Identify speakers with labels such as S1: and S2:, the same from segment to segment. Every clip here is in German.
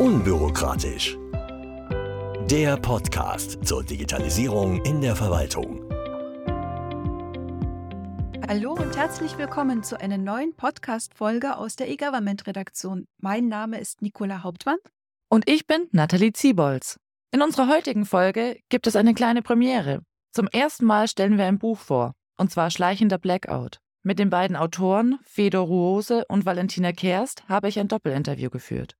S1: Unbürokratisch. Der Podcast zur Digitalisierung in der Verwaltung.
S2: Hallo und herzlich willkommen zu einer neuen Podcast-Folge aus der E-Government-Redaktion. Mein Name ist Nicola Hauptmann.
S3: Und ich bin Nathalie Ziebolz. In unserer heutigen Folge gibt es eine kleine Premiere. Zum ersten Mal stellen wir ein Buch vor, und zwar Schleichender Blackout. Mit den beiden Autoren, Fedor Ruose und Valentina Kerst, habe ich ein Doppelinterview geführt.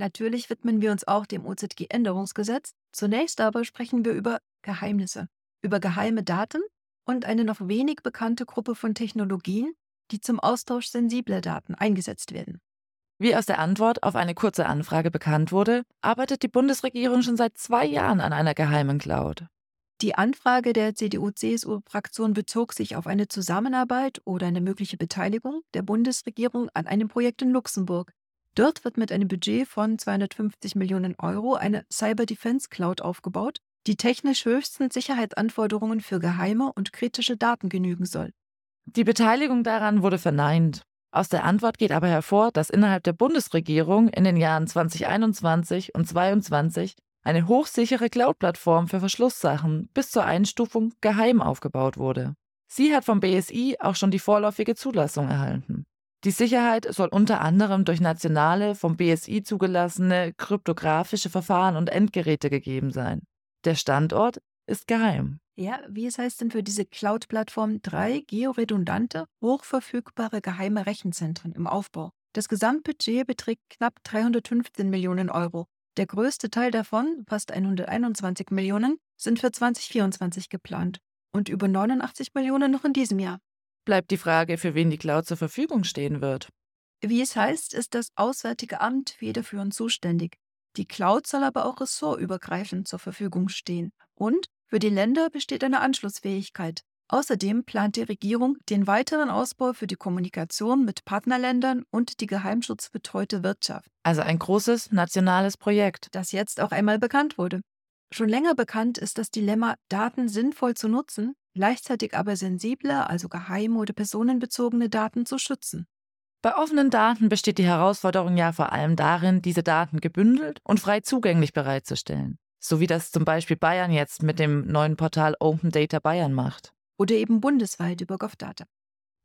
S2: Natürlich widmen wir uns auch dem OZG-Änderungsgesetz. Zunächst aber sprechen wir über Geheimnisse, über geheime Daten und eine noch wenig bekannte Gruppe von Technologien, die zum Austausch sensibler Daten eingesetzt werden.
S3: Wie aus der Antwort auf eine kurze Anfrage bekannt wurde, arbeitet die Bundesregierung schon seit zwei Jahren an einer geheimen Cloud.
S2: Die Anfrage der CDU-CSU-Fraktion bezog sich auf eine Zusammenarbeit oder eine mögliche Beteiligung der Bundesregierung an einem Projekt in Luxemburg, Dort wird mit einem Budget von 250 Millionen Euro eine Cyber Defense Cloud aufgebaut, die technisch höchsten Sicherheitsanforderungen für geheime und kritische Daten genügen soll.
S3: Die Beteiligung daran wurde verneint. Aus der Antwort geht aber hervor, dass innerhalb der Bundesregierung in den Jahren 2021 und 2022 eine hochsichere Cloud-Plattform für Verschlusssachen bis zur Einstufung geheim aufgebaut wurde. Sie hat vom BSI auch schon die vorläufige Zulassung erhalten. Die Sicherheit soll unter anderem durch nationale, vom BSI zugelassene kryptografische Verfahren und Endgeräte gegeben sein. Der Standort ist geheim.
S2: Ja, wie es heißt denn für diese Cloud-Plattform drei georedundante, hochverfügbare geheime Rechenzentren im Aufbau. Das Gesamtbudget beträgt knapp 315 Millionen Euro. Der größte Teil davon, fast 121 Millionen, sind für 2024 geplant und über 89 Millionen noch in diesem Jahr
S3: bleibt die Frage, für wen die Cloud zur Verfügung stehen wird.
S2: Wie es heißt, ist das Auswärtige Amt federführend zuständig. Die Cloud soll aber auch ressortübergreifend zur Verfügung stehen. Und für die Länder besteht eine Anschlussfähigkeit. Außerdem plant die Regierung den weiteren Ausbau für die Kommunikation mit Partnerländern und die geheimschutzbetreute Wirtschaft.
S3: Also ein großes nationales Projekt.
S2: Das jetzt auch einmal bekannt wurde. Schon länger bekannt ist das Dilemma, Daten sinnvoll zu nutzen, gleichzeitig aber sensible, also geheime oder personenbezogene Daten zu schützen.
S3: Bei offenen Daten besteht die Herausforderung ja vor allem darin, diese Daten gebündelt und frei zugänglich bereitzustellen. So wie das zum Beispiel Bayern jetzt mit dem neuen Portal Open Data Bayern macht.
S2: Oder eben bundesweit über GovData.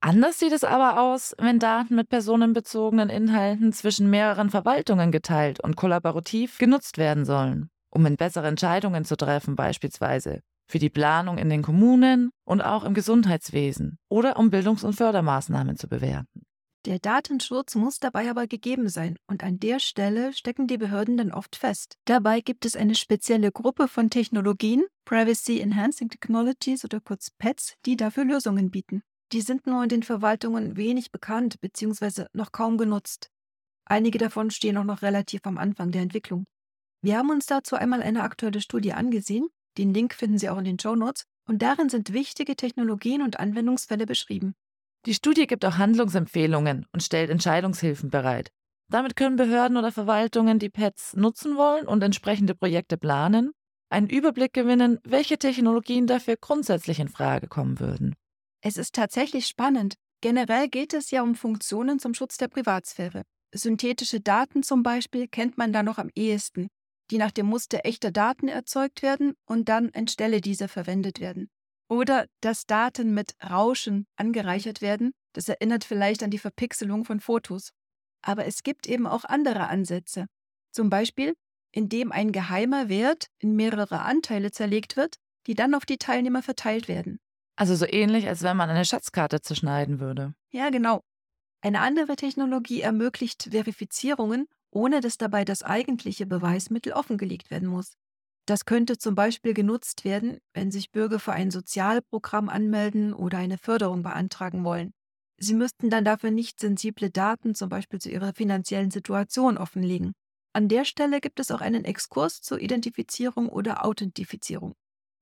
S3: Anders sieht es aber aus, wenn Daten mit personenbezogenen Inhalten zwischen mehreren Verwaltungen geteilt und kollaborativ genutzt werden sollen, um in bessere Entscheidungen zu treffen beispielsweise für die Planung in den Kommunen und auch im Gesundheitswesen oder um Bildungs- und Fördermaßnahmen zu bewerten.
S2: Der Datenschutz muss dabei aber gegeben sein und an der Stelle stecken die Behörden dann oft fest. Dabei gibt es eine spezielle Gruppe von Technologien, Privacy Enhancing Technologies oder kurz PETs, die dafür Lösungen bieten. Die sind nur in den Verwaltungen wenig bekannt bzw. noch kaum genutzt. Einige davon stehen auch noch relativ am Anfang der Entwicklung. Wir haben uns dazu einmal eine aktuelle Studie angesehen, den Link finden Sie auch in den Show Notes. Und darin sind wichtige Technologien und Anwendungsfälle beschrieben.
S3: Die Studie gibt auch Handlungsempfehlungen und stellt Entscheidungshilfen bereit. Damit können Behörden oder Verwaltungen die Pets nutzen wollen und entsprechende Projekte planen, einen Überblick gewinnen, welche Technologien dafür grundsätzlich in Frage kommen würden.
S2: Es ist tatsächlich spannend. Generell geht es ja um Funktionen zum Schutz der Privatsphäre. Synthetische Daten zum Beispiel kennt man da noch am ehesten die nach dem Muster echter Daten erzeugt werden und dann anstelle dieser verwendet werden. Oder dass Daten mit Rauschen angereichert werden. Das erinnert vielleicht an die Verpixelung von Fotos. Aber es gibt eben auch andere Ansätze. Zum Beispiel, indem ein geheimer Wert in mehrere Anteile zerlegt wird, die dann auf die Teilnehmer verteilt werden.
S3: Also so ähnlich, als wenn man eine Schatzkarte zerschneiden würde.
S2: Ja, genau. Eine andere Technologie ermöglicht Verifizierungen ohne dass dabei das eigentliche Beweismittel offengelegt werden muss. Das könnte zum Beispiel genutzt werden, wenn sich Bürger für ein Sozialprogramm anmelden oder eine Förderung beantragen wollen. Sie müssten dann dafür nicht sensible Daten, zum Beispiel zu ihrer finanziellen Situation, offenlegen. An der Stelle gibt es auch einen Exkurs zur Identifizierung oder Authentifizierung.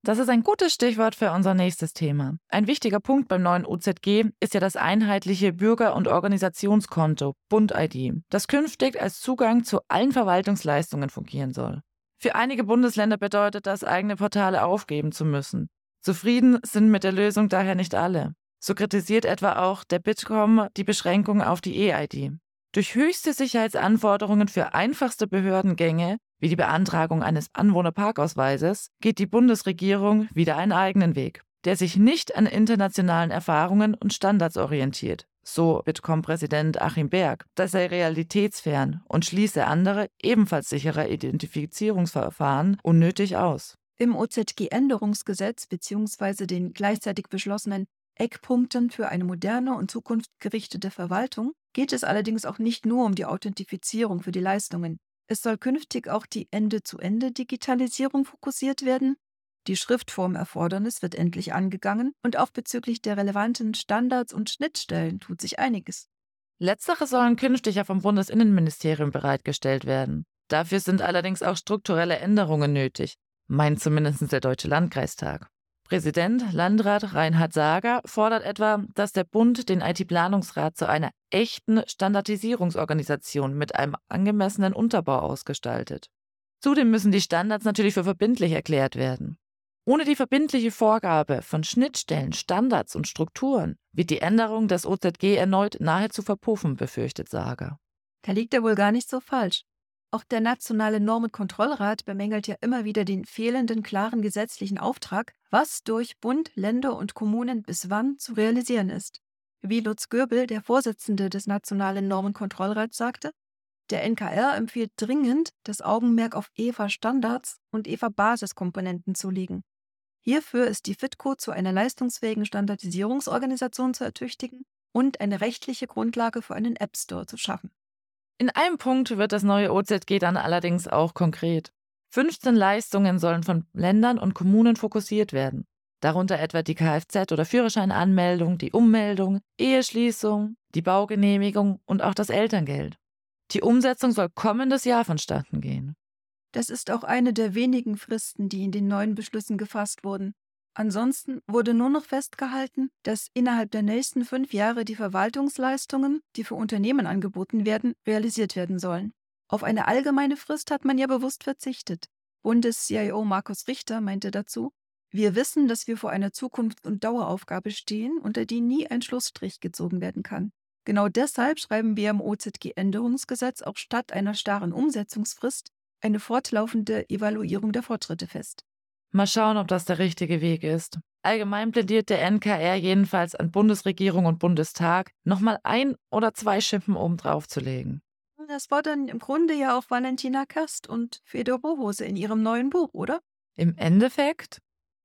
S3: Das ist ein gutes Stichwort für unser nächstes Thema. Ein wichtiger Punkt beim neuen OZG ist ja das einheitliche Bürger- und Organisationskonto, Bund-ID, das künftig als Zugang zu allen Verwaltungsleistungen fungieren soll. Für einige Bundesländer bedeutet das, eigene Portale aufgeben zu müssen. Zufrieden sind mit der Lösung daher nicht alle. So kritisiert etwa auch der Bitkom die Beschränkung auf die E-ID. Durch höchste Sicherheitsanforderungen für einfachste Behördengänge, wie die Beantragung eines Anwohnerparkausweises, geht die Bundesregierung wieder einen eigenen Weg, der sich nicht an internationalen Erfahrungen und Standards orientiert. So Bitkom-Präsident Achim Berg, das sei realitätsfern und schließe andere, ebenfalls sichere Identifizierungsverfahren unnötig aus.
S2: Im OZG-Änderungsgesetz bzw. den gleichzeitig beschlossenen Eckpunkten für eine moderne und zukunftsgerichtete Verwaltung geht es allerdings auch nicht nur um die Authentifizierung für die Leistungen. Es soll künftig auch die Ende-zu-Ende-Digitalisierung fokussiert werden. Die Schriftformerfordernis wird endlich angegangen und auch bezüglich der relevanten Standards und Schnittstellen tut sich einiges.
S3: Letztere sollen künftig ja vom Bundesinnenministerium bereitgestellt werden. Dafür sind allerdings auch strukturelle Änderungen nötig, meint zumindest der Deutsche Landkreistag. Präsident Landrat Reinhard Sager fordert etwa, dass der Bund den IT-Planungsrat zu einer echten Standardisierungsorganisation mit einem angemessenen Unterbau ausgestaltet. Zudem müssen die Standards natürlich für verbindlich erklärt werden. Ohne die verbindliche Vorgabe von Schnittstellen, Standards und Strukturen wird die Änderung des OZG erneut nahezu verpuffen, befürchtet Sager.
S2: Da liegt er wohl gar nicht so falsch. Auch der Nationale Normenkontrollrat bemängelt ja immer wieder den fehlenden klaren gesetzlichen Auftrag, was durch Bund, Länder und Kommunen bis wann zu realisieren ist. Wie Lutz Göbel, der Vorsitzende des Nationalen Normenkontrollrats, sagte, der NKR empfiehlt dringend, das Augenmerk auf EVA-Standards und EVA-Basiskomponenten zu legen. Hierfür ist die FITCO zu einer leistungsfähigen Standardisierungsorganisation zu ertüchtigen und eine rechtliche Grundlage für einen App Store zu schaffen.
S3: In einem Punkt wird das neue OZG dann allerdings auch konkret. 15 Leistungen sollen von Ländern und Kommunen fokussiert werden. Darunter etwa die Kfz- oder Führerscheinanmeldung, die Ummeldung, Eheschließung, die Baugenehmigung und auch das Elterngeld. Die Umsetzung soll kommendes Jahr vonstatten gehen.
S2: Das ist auch eine der wenigen Fristen, die in den neuen Beschlüssen gefasst wurden. Ansonsten wurde nur noch festgehalten, dass innerhalb der nächsten fünf Jahre die Verwaltungsleistungen, die für Unternehmen angeboten werden, realisiert werden sollen. Auf eine allgemeine Frist hat man ja bewusst verzichtet. Bundes-CIO Markus Richter meinte dazu, wir wissen, dass wir vor einer Zukunfts- und Daueraufgabe stehen, unter die nie ein Schlussstrich gezogen werden kann. Genau deshalb schreiben wir im OZG-Änderungsgesetz auch statt einer starren Umsetzungsfrist eine fortlaufende Evaluierung der Fortschritte fest.
S3: Mal schauen, ob das der richtige Weg ist. Allgemein plädiert der NKR jedenfalls an Bundesregierung und Bundestag, nochmal ein oder zwei Schippen obendrauf zu legen.
S2: Das fordern im Grunde ja auch Valentina Kast und Fedor Bohose in ihrem neuen Buch, oder?
S3: Im Endeffekt?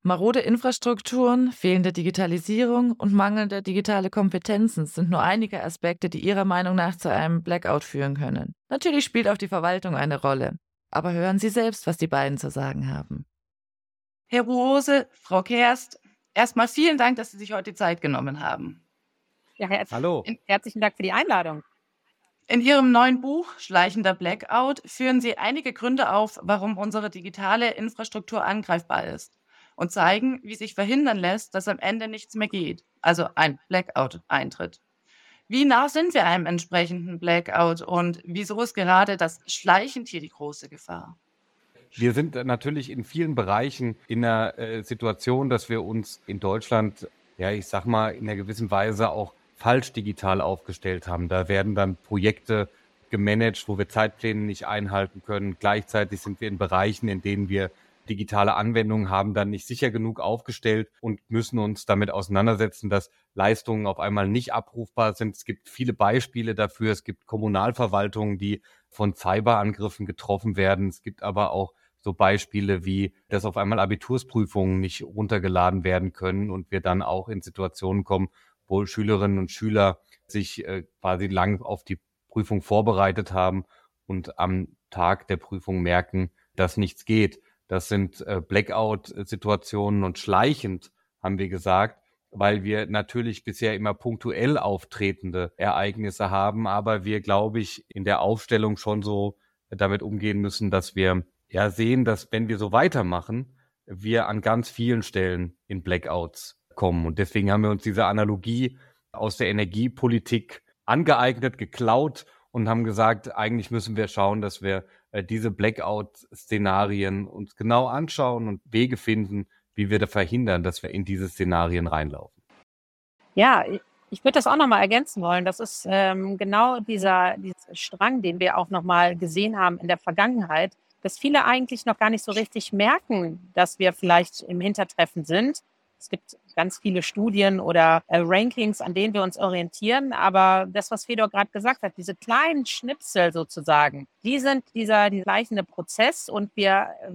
S3: Marode Infrastrukturen, fehlende Digitalisierung und mangelnde digitale Kompetenzen sind nur einige Aspekte, die ihrer Meinung nach zu einem Blackout führen können. Natürlich spielt auch die Verwaltung eine Rolle. Aber hören Sie selbst, was die beiden zu sagen haben.
S4: Herr Ruose, Frau Kerst, erstmal vielen Dank, dass Sie sich heute die Zeit genommen haben.
S5: Ja, herz Hallo. herzlichen Dank für die Einladung.
S4: In Ihrem neuen Buch Schleichender Blackout führen Sie einige Gründe auf, warum unsere digitale Infrastruktur angreifbar ist und zeigen, wie sich verhindern lässt, dass am Ende nichts mehr geht, also ein Blackout eintritt. Wie nah sind wir einem entsprechenden Blackout und wieso ist gerade das schleichend hier die große Gefahr?
S6: Wir sind natürlich in vielen Bereichen in einer äh, Situation, dass wir uns in Deutschland, ja, ich sag mal, in einer gewissen Weise auch falsch digital aufgestellt haben. Da werden dann Projekte gemanagt, wo wir Zeitpläne nicht einhalten können. Gleichzeitig sind wir in Bereichen, in denen wir digitale Anwendungen haben, dann nicht sicher genug aufgestellt und müssen uns damit auseinandersetzen, dass Leistungen auf einmal nicht abrufbar sind. Es gibt viele Beispiele dafür. Es gibt Kommunalverwaltungen, die von Cyberangriffen getroffen werden. Es gibt aber auch so Beispiele wie, dass auf einmal Abitursprüfungen nicht runtergeladen werden können und wir dann auch in Situationen kommen, wo Schülerinnen und Schüler sich äh, quasi lang auf die Prüfung vorbereitet haben und am Tag der Prüfung merken, dass nichts geht. Das sind äh, Blackout-Situationen und schleichend, haben wir gesagt, weil wir natürlich bisher immer punktuell auftretende Ereignisse haben, aber wir, glaube ich, in der Aufstellung schon so damit umgehen müssen, dass wir ja sehen, dass wenn wir so weitermachen, wir an ganz vielen Stellen in Blackouts kommen. Und deswegen haben wir uns diese Analogie aus der Energiepolitik angeeignet, geklaut und haben gesagt, eigentlich müssen wir schauen, dass wir äh, diese Blackout-Szenarien uns genau anschauen und Wege finden, wie wir da verhindern, dass wir in diese Szenarien reinlaufen.
S5: Ja, Ich würde das auch nochmal ergänzen wollen. Das ist ähm, genau dieser, dieser Strang, den wir auch nochmal gesehen haben in der Vergangenheit, dass viele eigentlich noch gar nicht so richtig merken, dass wir vielleicht im Hintertreffen sind. Es gibt ganz viele Studien oder äh, Rankings, an denen wir uns orientieren. Aber das, was Fedor gerade gesagt hat, diese kleinen Schnipsel sozusagen, die sind dieser, dieser gleichende Prozess. Und wir äh,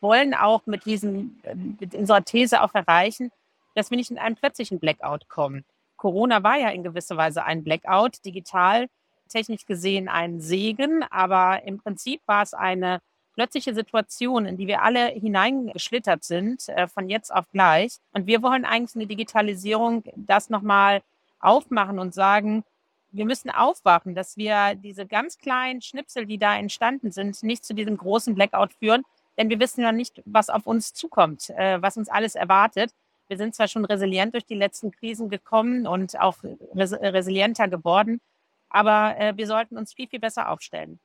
S5: wollen auch mit, diesem, äh, mit unserer These auch erreichen, dass wir nicht in einen plötzlichen Blackout kommen. Corona war ja in gewisser Weise ein Blackout, digital technisch gesehen ein Segen, aber im Prinzip war es eine plötzliche Situation, in die wir alle hineingeschlittert sind, äh, von jetzt auf gleich. Und wir wollen eigentlich eine Digitalisierung das nochmal aufmachen und sagen, wir müssen aufwachen, dass wir diese ganz kleinen Schnipsel, die da entstanden sind, nicht zu diesem großen Blackout führen, denn wir wissen ja nicht, was auf uns zukommt, äh, was uns alles erwartet. Wir sind zwar schon resilient durch die letzten Krisen gekommen und auch res resilienter geworden, aber äh, wir sollten uns viel, viel besser aufstellen.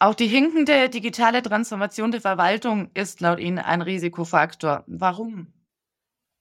S4: Auch die hinkende digitale Transformation der Verwaltung ist laut Ihnen ein Risikofaktor. Warum?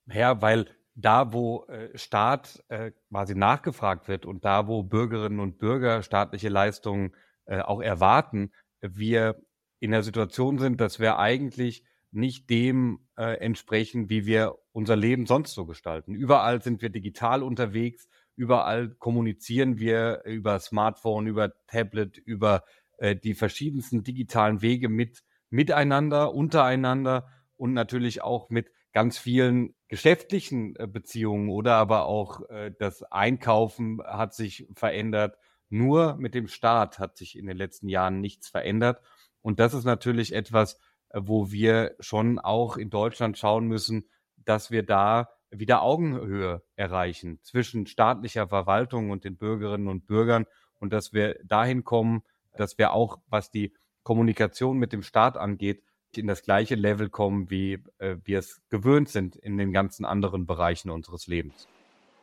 S6: Ja, weil da, wo äh, Staat äh, quasi nachgefragt wird und da, wo Bürgerinnen und Bürger staatliche Leistungen äh, auch erwarten, wir in der Situation sind, dass wir eigentlich nicht dem entsprechen, wie wir unser Leben sonst so gestalten. Überall sind wir digital unterwegs, überall kommunizieren wir über Smartphone, über Tablet, über äh, die verschiedensten digitalen Wege mit miteinander, untereinander und natürlich auch mit ganz vielen geschäftlichen äh, Beziehungen oder aber auch äh, das Einkaufen hat sich verändert. Nur mit dem Staat hat sich in den letzten Jahren nichts verändert. Und das ist natürlich etwas, wo wir schon auch in Deutschland schauen müssen, dass wir da wieder Augenhöhe erreichen zwischen staatlicher Verwaltung und den Bürgerinnen und Bürgern und dass wir dahin kommen, dass wir auch, was die Kommunikation mit dem Staat angeht, in das gleiche Level kommen, wie äh, wir es gewöhnt sind in den ganzen anderen Bereichen unseres Lebens.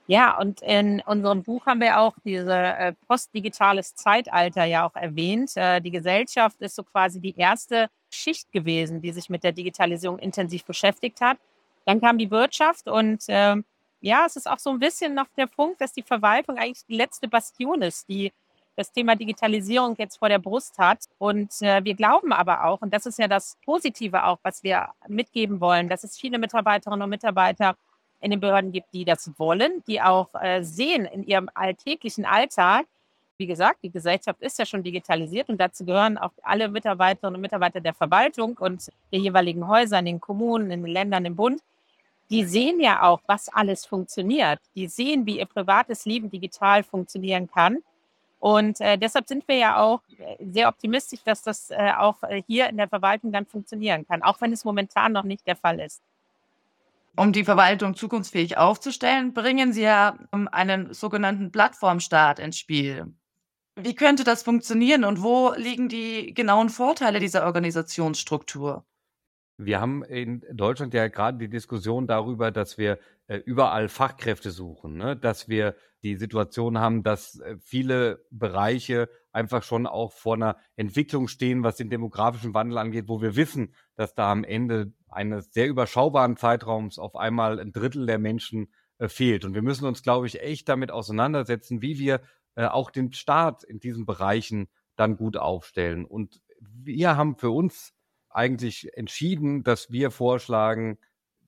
S5: Ja, und in unserem Buch haben wir auch dieses äh, postdigitales Zeitalter ja auch erwähnt. Äh, die Gesellschaft ist so quasi die erste Schicht gewesen, die sich mit der Digitalisierung intensiv beschäftigt hat. Dann kam die Wirtschaft und äh, ja, es ist auch so ein bisschen noch der Punkt, dass die Verwaltung eigentlich die letzte Bastion ist, die das Thema Digitalisierung jetzt vor der Brust hat. Und äh, wir glauben aber auch, und das ist ja das Positive auch, was wir mitgeben wollen, dass es viele Mitarbeiterinnen und Mitarbeiter in den Behörden gibt, die das wollen, die auch äh, sehen in ihrem alltäglichen Alltag. Wie gesagt, die Gesellschaft ist ja schon digitalisiert und dazu gehören auch alle Mitarbeiterinnen und Mitarbeiter der Verwaltung und der jeweiligen Häuser in den Kommunen, in den Ländern, im Bund. Die sehen ja auch, was alles funktioniert. Die sehen, wie ihr privates Leben digital funktionieren kann. Und äh, deshalb sind wir ja auch äh, sehr optimistisch, dass das äh, auch äh, hier in der Verwaltung dann funktionieren kann, auch wenn es momentan noch nicht der Fall ist.
S4: Um die Verwaltung zukunftsfähig aufzustellen, bringen Sie ja ähm, einen sogenannten Plattformstaat ins Spiel. Wie könnte das funktionieren und wo liegen die genauen Vorteile dieser Organisationsstruktur?
S6: Wir haben in Deutschland ja gerade die Diskussion darüber, dass wir äh, überall Fachkräfte suchen, ne? dass wir die Situation haben, dass äh, viele Bereiche einfach schon auch vor einer Entwicklung stehen, was den demografischen Wandel angeht, wo wir wissen, dass da am Ende eines sehr überschaubaren Zeitraums auf einmal ein Drittel der Menschen äh, fehlt. Und wir müssen uns, glaube ich, echt damit auseinandersetzen, wie wir auch den Staat in diesen Bereichen dann gut aufstellen. Und wir haben für uns eigentlich entschieden, dass wir vorschlagen,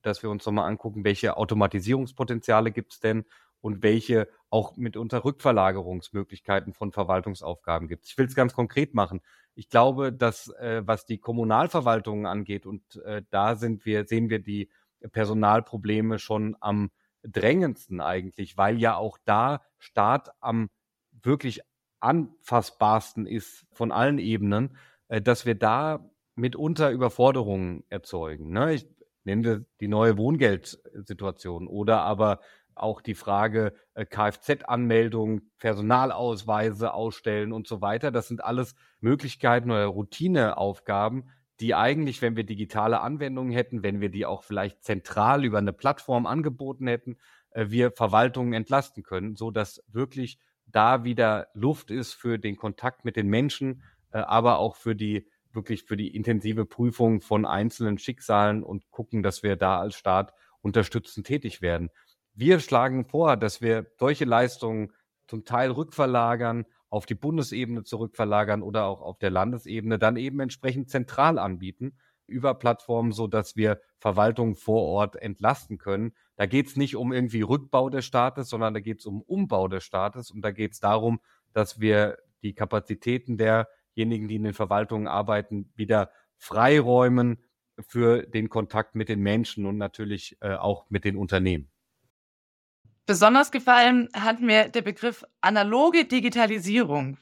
S6: dass wir uns nochmal angucken, welche Automatisierungspotenziale gibt es denn und welche auch mitunter Rückverlagerungsmöglichkeiten von Verwaltungsaufgaben gibt. Ich will es ganz konkret machen. Ich glaube, dass äh, was die Kommunalverwaltungen angeht und äh, da sind wir, sehen wir die Personalprobleme schon am drängendsten eigentlich, weil ja auch da Staat am wirklich anfassbarsten ist von allen Ebenen, äh, dass wir da mitunter Überforderungen erzeugen. Ne? Ich nenne die neue Wohngeldsituation oder aber auch die Frage äh, Kfz-Anmeldung, Personalausweise ausstellen und so weiter. Das sind alles Möglichkeiten oder Routineaufgaben, die eigentlich, wenn wir digitale Anwendungen hätten, wenn wir die auch vielleicht zentral über eine Plattform angeboten hätten, äh, wir Verwaltungen entlasten können, so dass wirklich da wieder Luft ist für den Kontakt mit den Menschen, äh, aber auch für die wirklich für die intensive Prüfung von einzelnen Schicksalen und gucken, dass wir da als Staat unterstützend tätig werden wir schlagen vor, dass wir solche Leistungen zum Teil rückverlagern, auf die Bundesebene zurückverlagern oder auch auf der Landesebene dann eben entsprechend zentral anbieten über Plattformen, so dass wir Verwaltungen vor Ort entlasten können. Da geht es nicht um irgendwie Rückbau des Staates, sondern da geht es um Umbau des Staates und da geht es darum, dass wir die Kapazitäten derjenigen, die in den Verwaltungen arbeiten, wieder freiräumen für den Kontakt mit den Menschen und natürlich äh, auch mit den Unternehmen.
S4: Besonders gefallen hat mir der Begriff analoge Digitalisierung.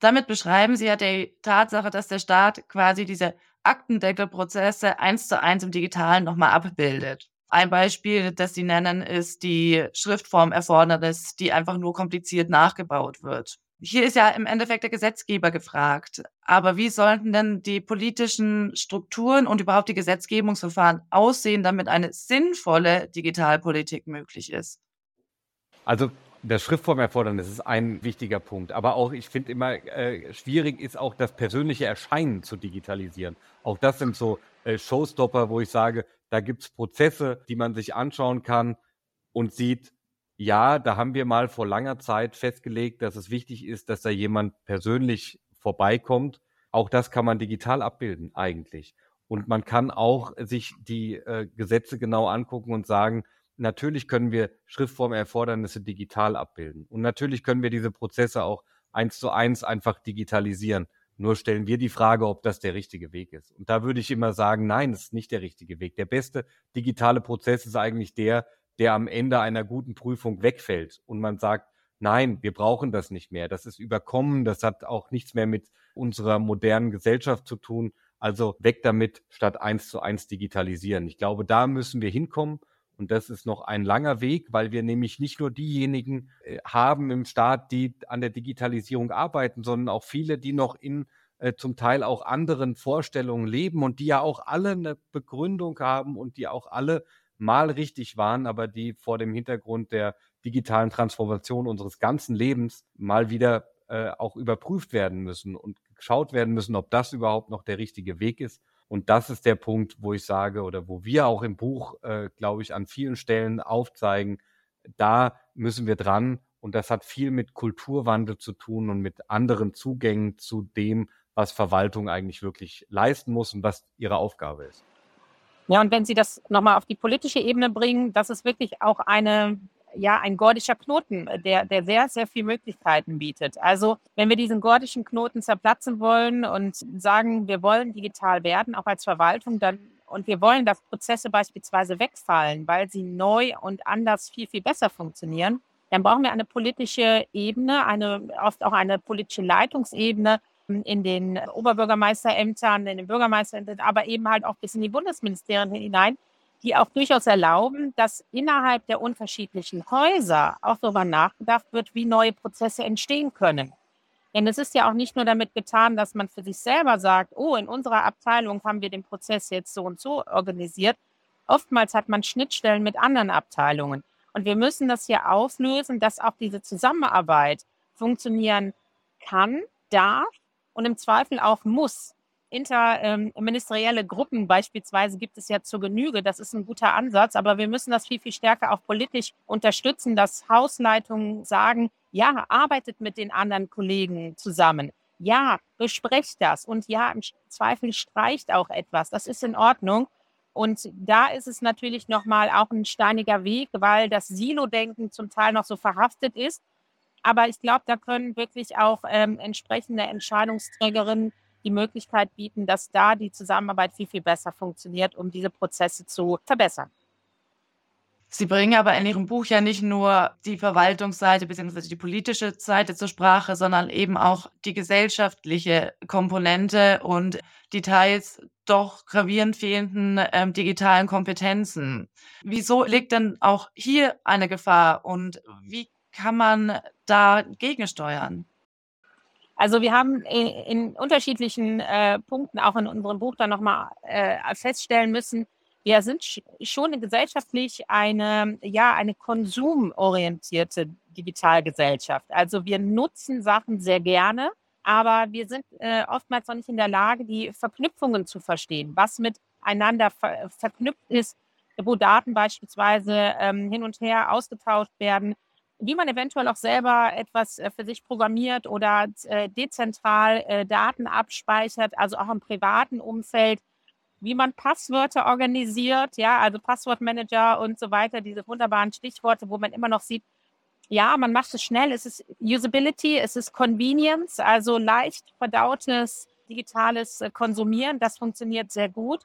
S4: Damit beschreiben Sie ja die Tatsache, dass der Staat quasi diese Aktendeckelprozesse eins zu eins im Digitalen nochmal abbildet. Ein Beispiel, das Sie nennen, ist die Schriftformerfordernis, die einfach nur kompliziert nachgebaut wird. Hier ist ja im Endeffekt der Gesetzgeber gefragt. Aber wie sollten denn die politischen Strukturen und überhaupt die Gesetzgebungsverfahren aussehen, damit eine sinnvolle Digitalpolitik möglich ist?
S6: Also das Schriftformerfordernis ist ein wichtiger Punkt. Aber auch, ich finde immer, äh, schwierig ist auch das persönliche Erscheinen zu digitalisieren. Auch das sind so äh, Showstopper, wo ich sage, da gibt es Prozesse, die man sich anschauen kann und sieht, ja, da haben wir mal vor langer Zeit festgelegt, dass es wichtig ist, dass da jemand persönlich vorbeikommt. Auch das kann man digital abbilden eigentlich. Und man kann auch sich die äh, Gesetze genau angucken und sagen, natürlich können wir Schriftformerfordernisse digital abbilden. Und natürlich können wir diese Prozesse auch eins zu eins einfach digitalisieren. Nur stellen wir die Frage, ob das der richtige Weg ist. Und da würde ich immer sagen, nein, das ist nicht der richtige Weg. Der beste digitale Prozess ist eigentlich der, der am Ende einer guten Prüfung wegfällt und man sagt, nein, wir brauchen das nicht mehr. Das ist überkommen, das hat auch nichts mehr mit unserer modernen Gesellschaft zu tun. Also weg damit, statt eins zu eins digitalisieren. Ich glaube, da müssen wir hinkommen. Und das ist noch ein langer Weg, weil wir nämlich nicht nur diejenigen äh, haben im Staat, die an der Digitalisierung arbeiten, sondern auch viele, die noch in äh, zum Teil auch anderen Vorstellungen leben und die ja auch alle eine Begründung haben und die auch alle mal richtig waren, aber die vor dem Hintergrund der digitalen Transformation unseres ganzen Lebens mal wieder äh, auch überprüft werden müssen und geschaut werden müssen, ob das überhaupt noch der richtige Weg ist. Und das ist der Punkt, wo ich sage oder wo wir auch im Buch, äh, glaube ich, an vielen Stellen aufzeigen, da müssen wir dran. Und das hat viel mit Kulturwandel zu tun und mit anderen Zugängen zu dem, was Verwaltung eigentlich wirklich leisten muss und was ihre Aufgabe ist.
S5: Ja, und wenn Sie das nochmal auf die politische Ebene bringen, das ist wirklich auch eine ja, ein gordischer Knoten, der, der sehr, sehr viele Möglichkeiten bietet. Also, wenn wir diesen gordischen Knoten zerplatzen wollen und sagen, wir wollen digital werden, auch als Verwaltung, dann und wir wollen, dass Prozesse beispielsweise wegfallen, weil sie neu und anders viel, viel besser funktionieren, dann brauchen wir eine politische Ebene, eine, oft auch eine politische Leitungsebene in den Oberbürgermeisterämtern, in den Bürgermeisterämtern, aber eben halt auch bis in die Bundesministerien hinein, die auch durchaus erlauben, dass innerhalb der unterschiedlichen Häuser auch darüber nachgedacht wird, wie neue Prozesse entstehen können. Denn es ist ja auch nicht nur damit getan, dass man für sich selber sagt, oh, in unserer Abteilung haben wir den Prozess jetzt so und so organisiert. Oftmals hat man Schnittstellen mit anderen Abteilungen. Und wir müssen das hier auflösen, dass auch diese Zusammenarbeit funktionieren kann, darf und im Zweifel auch muss interministerielle ähm, Gruppen beispielsweise gibt es ja zur Genüge. Das ist ein guter Ansatz, aber wir müssen das viel, viel stärker auch politisch unterstützen, dass Hausleitungen sagen, ja, arbeitet mit den anderen Kollegen zusammen. Ja, besprecht das. Und ja, im Zweifel streicht auch etwas. Das ist in Ordnung. Und da ist es natürlich nochmal auch ein steiniger Weg, weil das Silo-Denken zum Teil noch so verhaftet ist. Aber ich glaube, da können wirklich auch ähm, entsprechende Entscheidungsträgerinnen die Möglichkeit bieten, dass da die Zusammenarbeit viel, viel besser funktioniert, um diese Prozesse zu verbessern.
S4: Sie bringen aber in Ihrem Buch ja nicht nur die Verwaltungsseite bzw. die politische Seite zur Sprache, sondern eben auch die gesellschaftliche Komponente und die teils doch gravierend fehlenden ähm, digitalen Kompetenzen. Wieso liegt denn auch hier eine Gefahr und wie kann man da gegensteuern?
S5: Also wir haben in, in unterschiedlichen äh, Punkten auch in unserem Buch dann nochmal äh, feststellen müssen, wir sind schon gesellschaftlich eine, ja, eine konsumorientierte Digitalgesellschaft. Also wir nutzen Sachen sehr gerne, aber wir sind äh, oftmals noch nicht in der Lage, die Verknüpfungen zu verstehen, was miteinander ver verknüpft ist, wo Daten beispielsweise ähm, hin und her ausgetauscht werden, wie man eventuell auch selber etwas äh, für sich programmiert oder äh, dezentral äh, Daten abspeichert, also auch im privaten Umfeld, wie man Passwörter organisiert, ja, also Passwortmanager und so weiter, diese wunderbaren Stichworte, wo man immer noch sieht, ja, man macht es schnell, es ist Usability, es ist Convenience, also leicht verdautes digitales Konsumieren, das funktioniert sehr gut.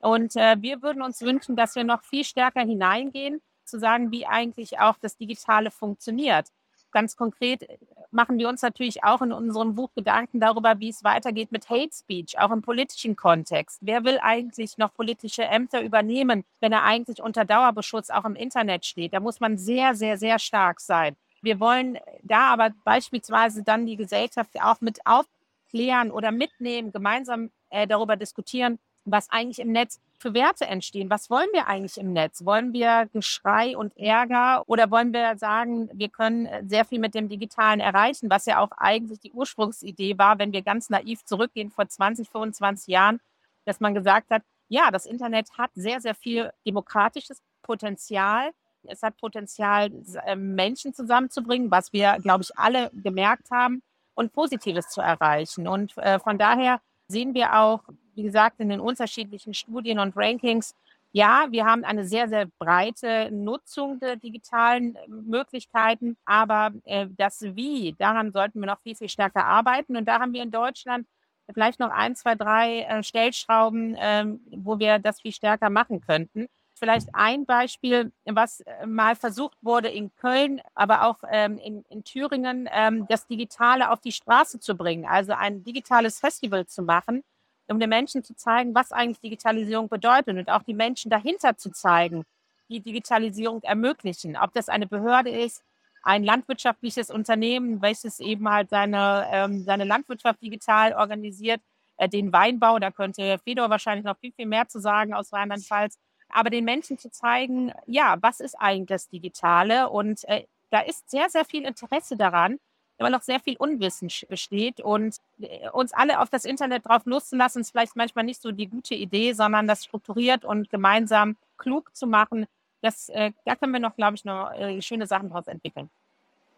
S5: Und äh, wir würden uns wünschen, dass wir noch viel stärker hineingehen, zu sagen, wie eigentlich auch das Digitale funktioniert. Ganz konkret äh, machen wir uns natürlich auch in unserem Buch Gedanken darüber, wie es weitergeht mit Hate Speech, auch im politischen Kontext. Wer will eigentlich noch politische Ämter übernehmen, wenn er eigentlich unter Dauerbeschuss auch im Internet steht? Da muss man sehr, sehr, sehr stark sein. Wir wollen da aber beispielsweise dann die Gesellschaft auch mit aufklären oder mitnehmen, gemeinsam äh, darüber diskutieren, was eigentlich im Netz für Werte entstehen. Was wollen wir eigentlich im Netz? Wollen wir Geschrei und Ärger oder wollen wir sagen, wir können äh, sehr viel mit dem Digitalen erreichen, was ja auch eigentlich die Ursprungsidee war, wenn wir ganz naiv zurückgehen vor 20, 25 Jahren, dass man gesagt hat, ja, das Internet hat sehr, sehr viel demokratisches Potenzial. Es hat Potenzial, ähm, Menschen zusammenzubringen, was wir, glaube ich, alle gemerkt haben und Positives zu erreichen. Und äh, von daher sehen wir auch, wie gesagt, in den unterschiedlichen Studien und Rankings, ja, wir haben eine sehr, sehr breite Nutzung der digitalen äh, Möglichkeiten, aber äh, das Wie, daran sollten wir noch viel, viel stärker arbeiten. Und da haben wir in Deutschland vielleicht noch ein, zwei, drei äh, Stellschrauben, äh, wo wir das viel stärker machen könnten. Vielleicht ein Beispiel, was äh, mal versucht wurde in Köln, aber auch ähm, in, in, Thüringen, ähm, das Digitale auf die Straße zu bringen, also ein digitales Festival zu machen um den Menschen zu zeigen, was eigentlich Digitalisierung bedeutet und auch die Menschen dahinter zu zeigen, die Digitalisierung ermöglichen. Ob das eine Behörde ist, ein landwirtschaftliches Unternehmen, welches eben halt seine, ähm, seine Landwirtschaft digital organisiert, äh, den Weinbau, da könnte Fedor wahrscheinlich noch viel, viel mehr zu sagen aus Rheinland-Pfalz, aber den Menschen zu zeigen, ja, was ist eigentlich das Digitale und äh, da ist sehr, sehr viel Interesse daran, immer noch sehr viel Unwissen besteht und äh, uns alle auf das Internet drauf loszulassen, ist vielleicht manchmal nicht so die gute Idee, sondern das strukturiert und gemeinsam klug zu machen. Das, äh, da können wir noch, glaube ich, noch äh, schöne Sachen draus entwickeln.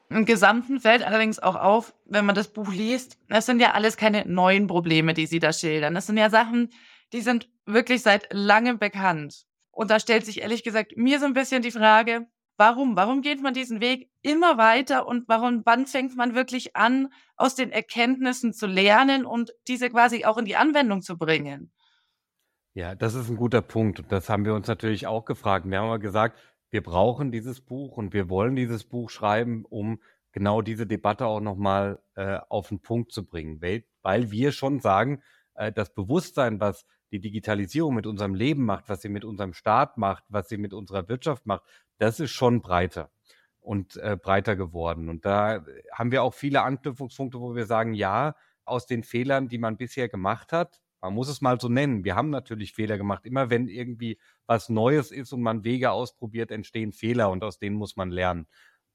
S4: Im Gesamten fällt allerdings auch auf, wenn man das Buch liest, das sind ja alles keine neuen Probleme, die Sie da schildern. Das sind ja Sachen, die sind wirklich seit langem bekannt. Und da stellt sich ehrlich gesagt mir so ein bisschen die Frage, Warum? Warum geht man diesen Weg immer weiter und warum, wann fängt man wirklich an, aus den Erkenntnissen zu lernen und diese quasi auch in die Anwendung zu bringen?
S6: Ja, das ist ein guter Punkt. Das haben wir uns natürlich auch gefragt. Wir haben aber gesagt, wir brauchen dieses Buch und wir wollen dieses Buch schreiben, um genau diese Debatte auch nochmal äh, auf den Punkt zu bringen. Weil, weil wir schon sagen, äh, das Bewusstsein, was die Digitalisierung mit unserem Leben macht, was sie mit unserem Staat macht, was sie mit unserer Wirtschaft macht, das ist schon breiter und äh, breiter geworden. Und da haben wir auch viele Anknüpfungspunkte, wo wir sagen, ja, aus den Fehlern, die man bisher gemacht hat, man muss es mal so nennen. Wir haben natürlich Fehler gemacht. Immer wenn irgendwie was Neues ist und man Wege ausprobiert, entstehen Fehler und aus denen muss man lernen.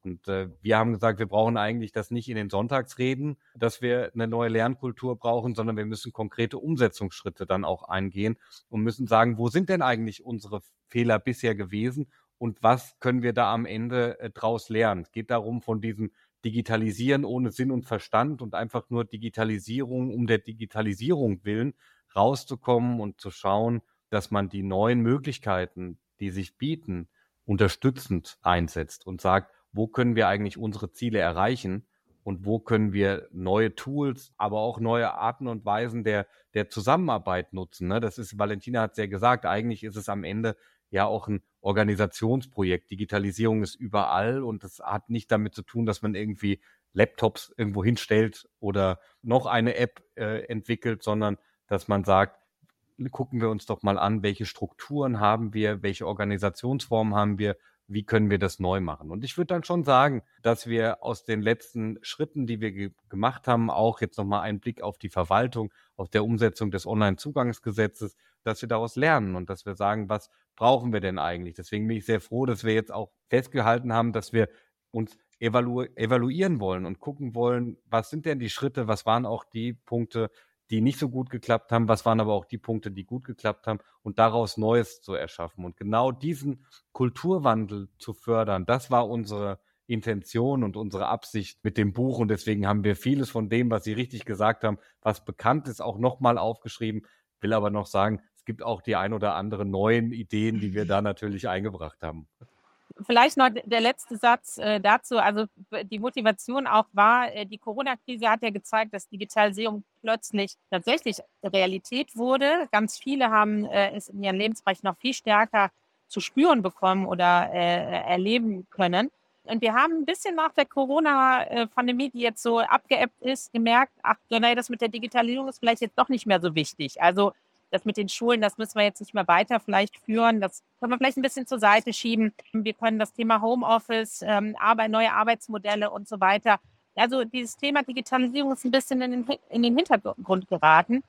S6: Und äh, wir haben gesagt, wir brauchen eigentlich das nicht in den Sonntagsreden, dass wir eine neue Lernkultur brauchen, sondern wir müssen konkrete Umsetzungsschritte dann auch eingehen und müssen sagen, wo sind denn eigentlich unsere Fehler bisher gewesen und was können wir da am Ende äh, draus lernen. Es geht darum, von diesem Digitalisieren ohne Sinn und Verstand und einfach nur Digitalisierung um der Digitalisierung willen rauszukommen und zu schauen, dass man die neuen Möglichkeiten, die sich bieten, unterstützend einsetzt und sagt, wo können wir eigentlich unsere Ziele erreichen und wo können wir neue Tools, aber auch neue Arten und Weisen der, der Zusammenarbeit nutzen. Ne? Das ist, Valentina hat es ja gesagt, eigentlich ist es am Ende ja auch ein Organisationsprojekt. Digitalisierung ist überall und das hat nicht damit zu tun, dass man irgendwie Laptops irgendwo hinstellt oder noch eine App äh, entwickelt, sondern dass man sagt, gucken wir uns doch mal an, welche Strukturen haben wir, welche Organisationsformen haben wir, wie können wir das neu machen? Und ich würde dann schon sagen, dass wir aus den letzten Schritten, die wir ge gemacht haben, auch jetzt nochmal einen Blick auf die Verwaltung, auf der Umsetzung des Onlinezugangsgesetzes, dass wir daraus lernen und dass wir sagen, was brauchen wir denn eigentlich? Deswegen bin ich sehr froh, dass wir jetzt auch festgehalten haben, dass wir uns evalu evaluieren wollen und gucken wollen, was sind denn die Schritte, was waren auch die Punkte, die nicht so gut geklappt haben, was waren aber auch die Punkte, die gut geklappt haben und daraus Neues zu erschaffen. Und genau diesen Kulturwandel zu fördern, das war unsere Intention und unsere Absicht mit dem Buch. Und deswegen haben wir vieles von dem, was Sie richtig gesagt haben, was bekannt ist, auch nochmal aufgeschrieben. Will aber noch sagen, es gibt auch die ein oder anderen neuen Ideen, die wir da natürlich eingebracht haben.
S5: Vielleicht noch der letzte Satz äh, dazu. Also die Motivation auch war, äh, die Corona-Krise hat ja gezeigt, dass Digitalisierung plötzlich tatsächlich Realität wurde. Ganz viele haben äh, es in ihrem Lebensbereich noch viel stärker zu spüren bekommen oder äh, erleben können. Und wir haben ein bisschen nach der Corona-Pandemie, die jetzt so abgeebbt ist, gemerkt, ach, naja, das mit der Digitalisierung ist vielleicht jetzt doch nicht mehr so wichtig. Also das mit den Schulen, das müssen wir jetzt nicht mehr weiter vielleicht führen. Das können wir vielleicht ein bisschen zur Seite schieben. Wir können das Thema Homeoffice, ähm, Arbeit, neue Arbeitsmodelle und so weiter. Also dieses Thema Digitalisierung ist ein bisschen in den, in den Hintergrund geraten.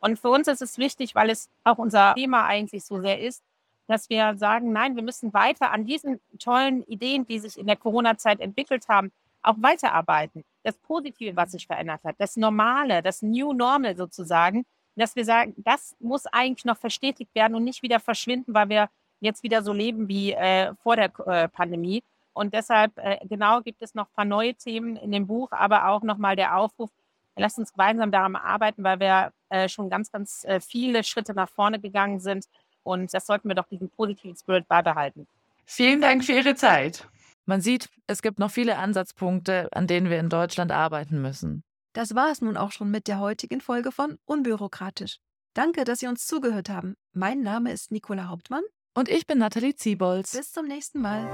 S5: Und für uns ist es wichtig, weil es auch unser Thema eigentlich so sehr ist, dass wir sagen, nein, wir müssen weiter an diesen tollen Ideen, die sich in der Corona-Zeit entwickelt haben, auch weiterarbeiten. Das Positive, was sich verändert hat, das Normale, das New Normal sozusagen, dass wir sagen, das muss eigentlich noch verstetigt werden und nicht wieder verschwinden, weil wir jetzt wieder so leben wie äh, vor der äh, Pandemie. Und deshalb, äh, genau, gibt es noch ein paar neue Themen in dem Buch, aber auch nochmal der Aufruf, lasst uns gemeinsam daran arbeiten, weil wir äh, schon ganz, ganz äh, viele Schritte nach vorne gegangen sind. Und das sollten wir doch diesen positiven Spirit beibehalten.
S4: Vielen Dank für Ihre Zeit.
S3: Man sieht, es gibt noch viele Ansatzpunkte, an denen wir in Deutschland arbeiten müssen.
S2: Das war es nun auch schon mit der heutigen Folge von Unbürokratisch. Danke, dass Sie uns zugehört haben. Mein Name ist Nicola Hauptmann.
S3: Und ich bin Nathalie Ziebolz.
S2: Bis zum nächsten Mal.